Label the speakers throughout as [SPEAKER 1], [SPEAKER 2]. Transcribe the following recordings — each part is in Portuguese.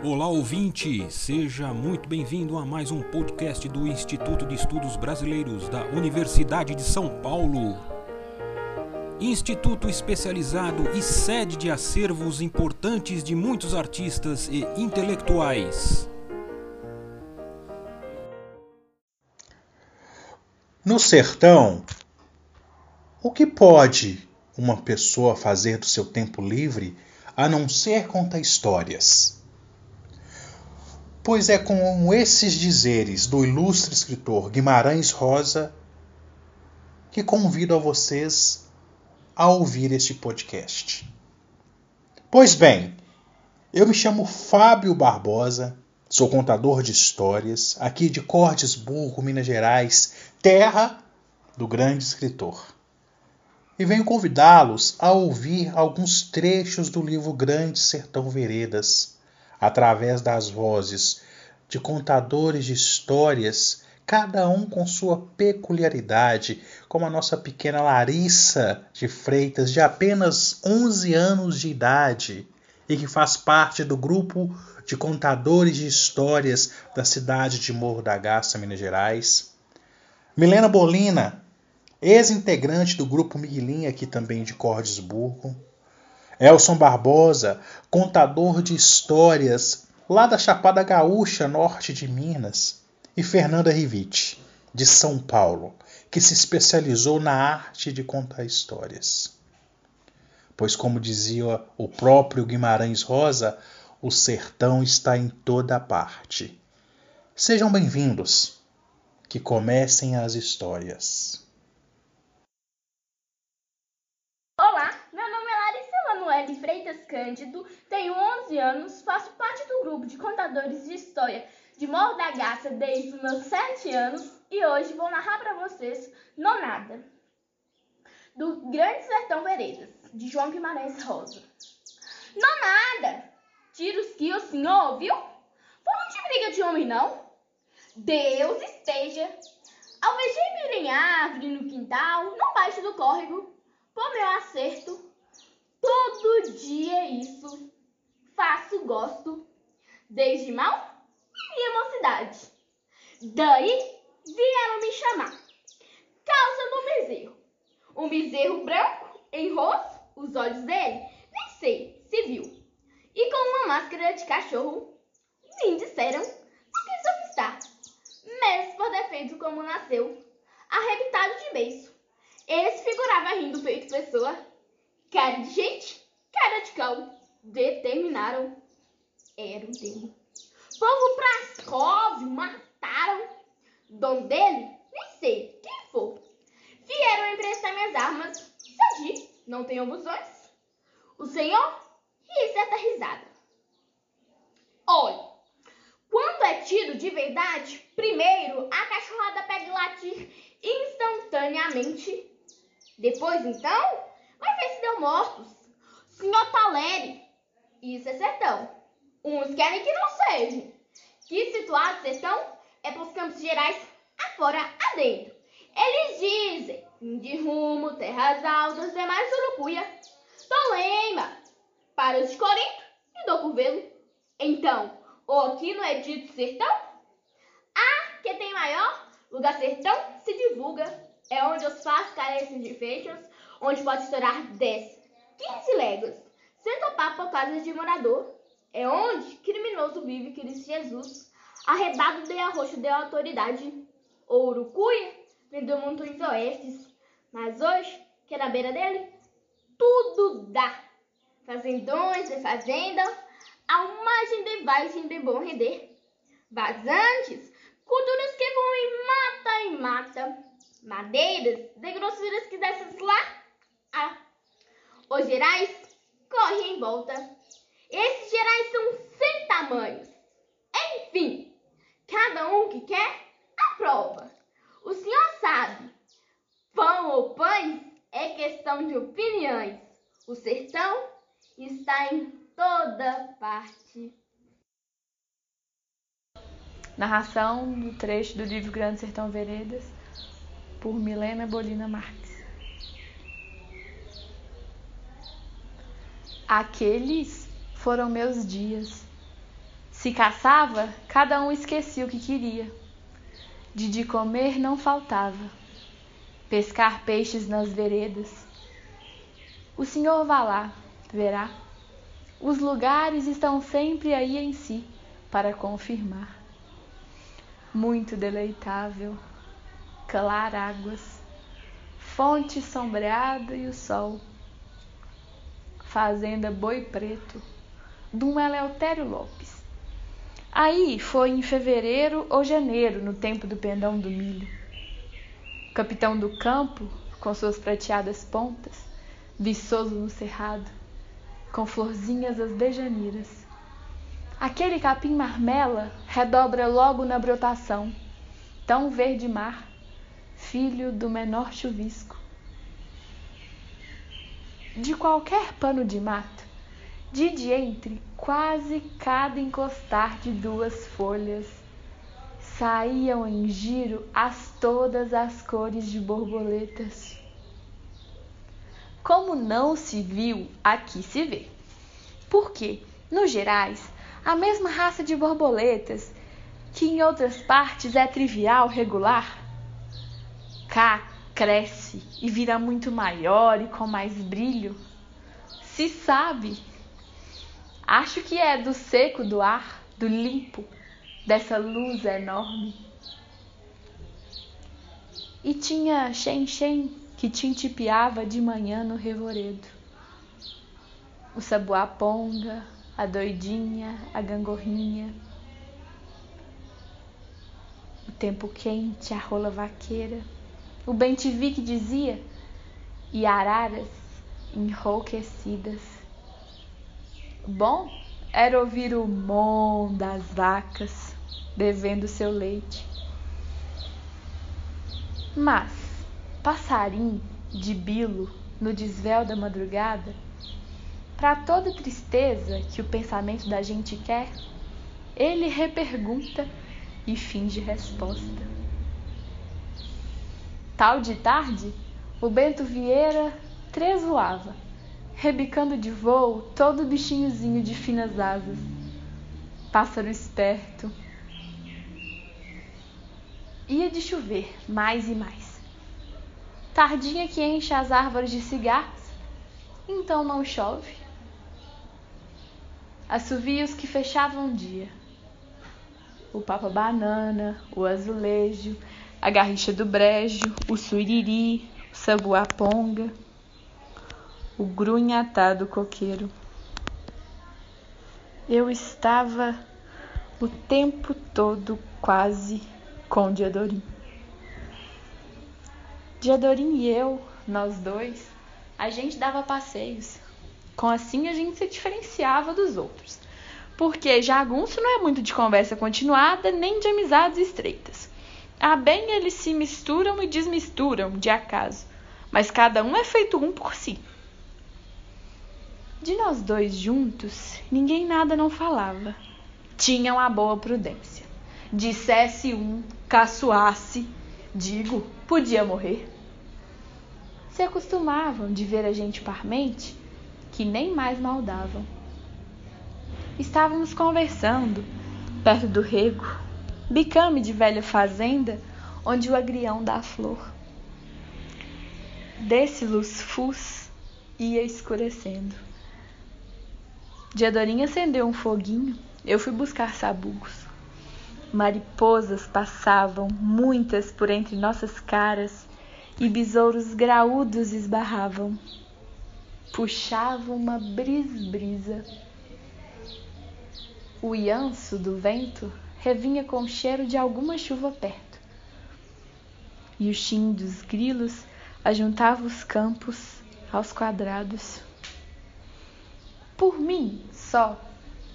[SPEAKER 1] Olá ouvinte, seja muito bem-vindo a mais um podcast do Instituto de Estudos Brasileiros da Universidade de São Paulo. Instituto especializado e sede de acervos importantes de muitos artistas e intelectuais.
[SPEAKER 2] No sertão, o que pode uma pessoa fazer do seu tempo livre a não ser contar histórias? Pois é com esses dizeres do ilustre escritor Guimarães Rosa que convido a vocês a ouvir este podcast. Pois bem, eu me chamo Fábio Barbosa, sou contador de histórias, aqui de Cordesburgo, Minas Gerais, terra do grande escritor. E venho convidá-los a ouvir alguns trechos do livro Grande Sertão Veredas através das vozes de contadores de histórias, cada um com sua peculiaridade, como a nossa pequena Larissa de Freitas, de apenas 11 anos de idade e que faz parte do grupo de contadores de histórias da cidade de Morro da Garça, Minas Gerais. Milena Bolina, ex-integrante do grupo Miguelinha, aqui também de Cordesburgo. Elson Barbosa, contador de histórias lá da Chapada Gaúcha, norte de Minas, e Fernanda Rivite, de São Paulo, que se especializou na arte de contar histórias. Pois, como dizia o próprio Guimarães Rosa, o sertão está em toda parte. Sejam bem-vindos. Que comecem as histórias.
[SPEAKER 3] Noelle Freitas Cândido, tenho 11 anos, faço parte do grupo de contadores de história de Morro da Garça desde os meus 7 anos e hoje vou narrar para vocês Nonada, do Grande Sertão Veredas, de João Guimarães Rosa. Nonada! Tiros que o senhor ouviu? Foram de briga de homem, não? Deus esteja! Alvejei-me em árvore no quintal, no baixo do córrego, por meu acerto, Todo dia isso. Faço, gosto. Desde mal minha mocidade. Daí vieram me chamar. Causa do bezerro. Um bezerro branco, em rosto, os olhos dele, nem sei se viu. E com uma máscara de cachorro, me disseram, não quis está. Mesmo por defeito como nasceu, arrebitado de beiço. Ele se figurava rindo feito pessoa Cara de gente, cara de cão. Determinaram. Era o dele. Povo Praskov mataram. Dono dele? Nem sei. Quem for. Vieram emprestar minhas armas. Sadi, não tem abusões. O senhor ri certa risada. Olha, quando é tiro de verdade, primeiro a cachorrada pega latir instantaneamente. Depois, então, Se deu mortos. Senhor Taleri. Isso é sertão. Uns querem que não seja. Que situado sertão é os campos gerais afora adentro. Eles dizem de rumo, terras altas, demais urucuia, Tolema, para os de Corinto e do Curvelo. Então, o aqui não é dito sertão? Ah, que tem maior, lugar sertão se divulga, é onde os fatos carecem de fechos, onde pode estourar 10, 15 léguas, sem topar por causa de morador. É onde criminoso vive Cristo Jesus, arredado de arroxo de autoridade. Ourucuia vendeu montanhas oestes, mas hoje, que é na beira dele, tudo dá. Fazendões de fazenda, a margem de vargem de bom render. Vazantes, culturas que vão em mata e mata, madeiras de grosseiras que dessas lá os gerais correm em volta. Esses gerais são sem tamanhos. Enfim, cada um que quer, aprova. O senhor sabe, pão ou pães é questão de opiniões. O sertão está em toda parte.
[SPEAKER 4] Narração do trecho do livro Grande Sertão Veredas, por Milena Bolina Marques. Aqueles foram meus dias. Se caçava, cada um esquecia o que queria. De de comer não faltava. Pescar peixes nas veredas. O senhor vá lá, verá. Os lugares estão sempre aí em si para confirmar. Muito deleitável, clarar águas, fonte sombreada e o sol. Fazenda Boi Preto, Dom Eleutério Lopes. Aí foi em fevereiro ou janeiro, no tempo do pendão do milho. O capitão do campo, com suas prateadas pontas, viçoso no cerrado, com florzinhas as bejaniras. Aquele capim marmela redobra logo na brotação, tão verde mar, filho do menor chuvisco. De qualquer pano de mato, de entre quase cada encostar de duas folhas, saíam em giro as todas as cores de borboletas. Como não se viu, aqui se vê. Porque, nos Gerais, a mesma raça de borboletas, que em outras partes é trivial, regular, cá cresce e vira muito maior e com mais brilho. Se sabe, acho que é do seco do ar, do limpo, dessa luz enorme. E tinha Xen-Xen que tintipiava de manhã no revoredo. O sabuá-ponga, a doidinha, a gangorrinha. O tempo quente, a rola vaqueira. O bem-te-vi que dizia, e araras enrouquecidas. Bom era ouvir o mon das vacas bebendo seu leite. Mas passarim de bilo no desvéu da madrugada, para toda tristeza que o pensamento da gente quer, ele repergunta e finge resposta. Tal de tarde, o Bento Vieira trevoava, rebicando de voo todo bichinhozinho de finas asas, pássaro esperto. Ia de chover mais e mais tardinha que enche as árvores de cigarros, então não chove. Assovios que fechavam o dia. O papa banana, o azulejo, a garricha do brejo, o suriri, o sabuaponga, o grunhatado coqueiro. Eu estava o tempo todo quase com Diadorim. Diadorim e eu, nós dois, a gente dava passeios. Com assim a gente se diferenciava dos outros. Porque jagunço não é muito de conversa continuada nem de amizades estreitas. A bem eles se misturam e desmisturam de acaso, mas cada um é feito um por si. De nós dois juntos, ninguém nada não falava. Tinham a boa prudência. Dissesse um, caçoasse, digo, podia morrer. Se acostumavam de ver a gente parmente, que nem mais maldavam. Estávamos conversando, perto do rego, bicame de velha fazenda, onde o agrião dá a flor. Desse luz-fus ia escurecendo. Diadorinha acendeu um foguinho, eu fui buscar sabugos. Mariposas passavam, muitas por entre nossas caras, e besouros graúdos esbarravam. Puxavam uma brisbrisa. O ianço do vento revinha com o cheiro de alguma chuva perto. E o chim dos grilos ajuntava os campos aos quadrados. Por mim, só,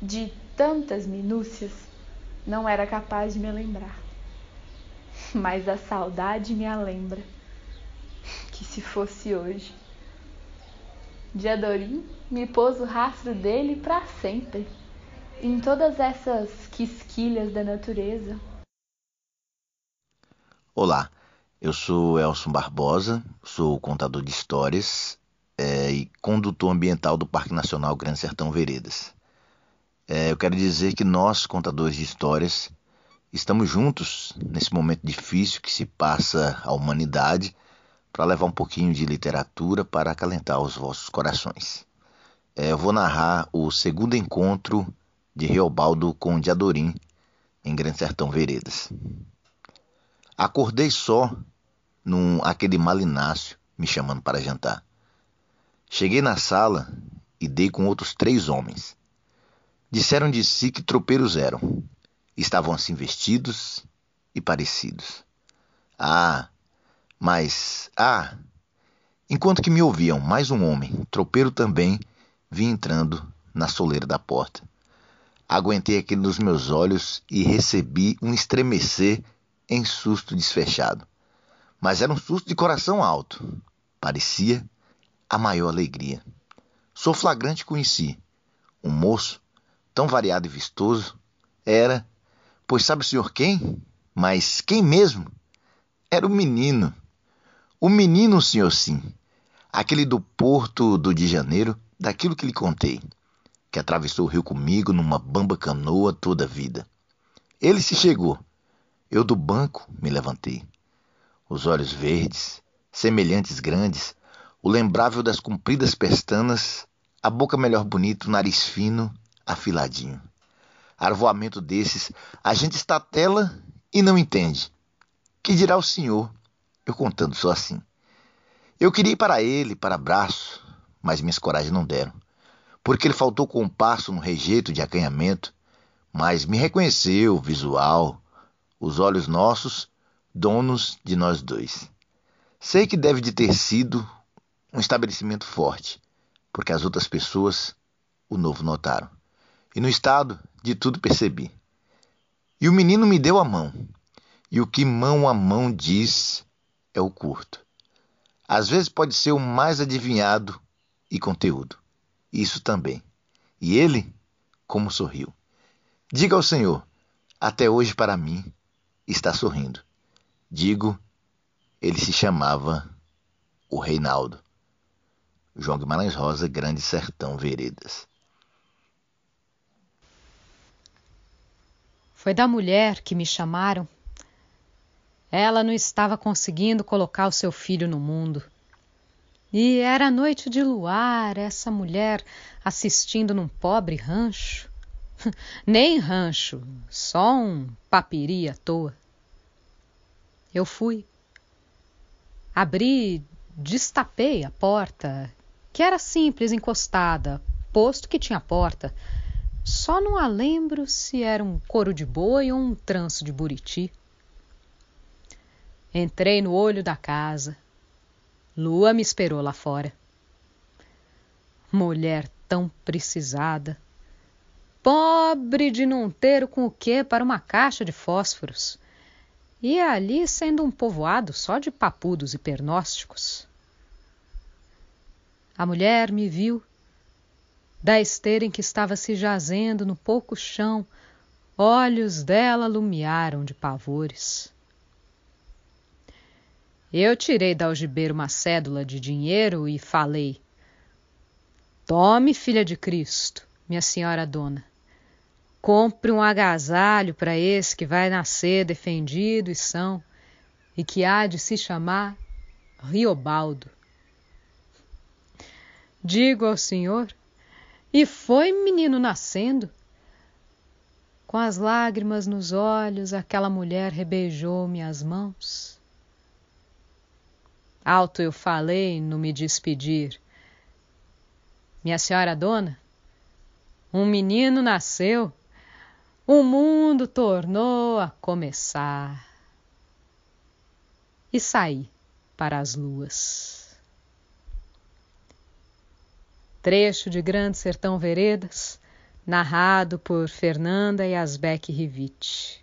[SPEAKER 4] de tantas minúcias, não era capaz de me lembrar. Mas a saudade me a lembra, que se fosse hoje. Diadorim me pôs o rastro dele para sempre, em todas essas quisquilhas da natureza.
[SPEAKER 5] Olá, eu sou Elson Barbosa, sou contador de histórias é, e condutor ambiental do Parque Nacional Grande Sertão Veredas. É, eu quero dizer que nós, contadores de histórias, estamos juntos nesse momento difícil que se passa a humanidade para levar um pouquinho de literatura para acalentar os vossos corações. É, eu vou narrar o segundo encontro de Reobaldo com Diadorim em Grande Sertão Veredas. Acordei só num aquele malinácio me chamando para jantar. Cheguei na sala e dei com outros três homens. Disseram de si que tropeiros eram. Estavam assim vestidos e parecidos. Ah, mas, ah, enquanto que me ouviam mais um homem, tropeiro também, vinha entrando na soleira da porta. Aguentei aquele nos meus olhos e recebi um estremecer em susto desfechado. Mas era um susto de coração alto. Parecia a maior alegria. Sou flagrante conheci. Um moço tão variado e vistoso, era, pois sabe o senhor quem? Mas quem mesmo? Era o menino. O menino, senhor sim. Aquele do Porto do de Janeiro, daquilo que lhe contei, que atravessou o rio comigo numa bamba canoa toda a vida. Ele se chegou. Eu do banco me levantei. Os olhos verdes, semelhantes grandes, o lembrável das compridas pestanas, a boca melhor bonita, o nariz fino, afiladinho. Arvoamento desses, a gente está tela e não entende. Que dirá o senhor? Eu contando só assim. Eu queria ir para ele, para abraço, mas minhas coragem não deram. Porque ele faltou compasso no rejeito de acanhamento, mas me reconheceu, visual, os olhos nossos, donos de nós dois. Sei que deve de ter sido um estabelecimento forte, porque as outras pessoas o novo notaram e no estado de tudo percebi. E o menino me deu a mão, e o que mão a mão diz é o curto. Às vezes pode ser o mais adivinhado e conteúdo. Isso também. E ele, como sorriu. Diga ao Senhor, até hoje para mim está sorrindo. Digo, ele se chamava o Reinaldo. João Guimarães Rosa, Grande Sertão Veredas.
[SPEAKER 6] Foi da mulher que me chamaram. Ela não estava conseguindo colocar o seu filho no mundo. E era noite de luar, essa mulher assistindo num pobre rancho. Nem rancho, só um papiri à toa. Eu fui. Abri, destapei a porta, que era simples, encostada, posto que tinha porta. Só não a lembro se era um couro de boi ou um tranço de buriti. Entrei no olho da casa. Lua me esperou lá fora. Mulher tão precisada. Pobre de não ter com o que para uma caixa de fósforos. E ali sendo um povoado só de papudos e pernósticos. A mulher me viu da esteira em que estava se jazendo no pouco chão, olhos dela lumiaram de pavores. Eu tirei da algibeira uma cédula de dinheiro e falei: Tome, filha de Cristo, minha senhora dona. Compre um agasalho para esse que vai nascer defendido e são, e que há de se chamar Riobaldo. Digo ao senhor e foi menino nascendo. Com as lágrimas nos olhos, aquela mulher rebeijou-me as mãos. Alto eu falei no me despedir. Minha senhora dona, um menino nasceu, o mundo tornou a começar. E saí para as luas. trecho de Grande Sertão Veredas, narrado por Fernanda Yasbeck Rivite.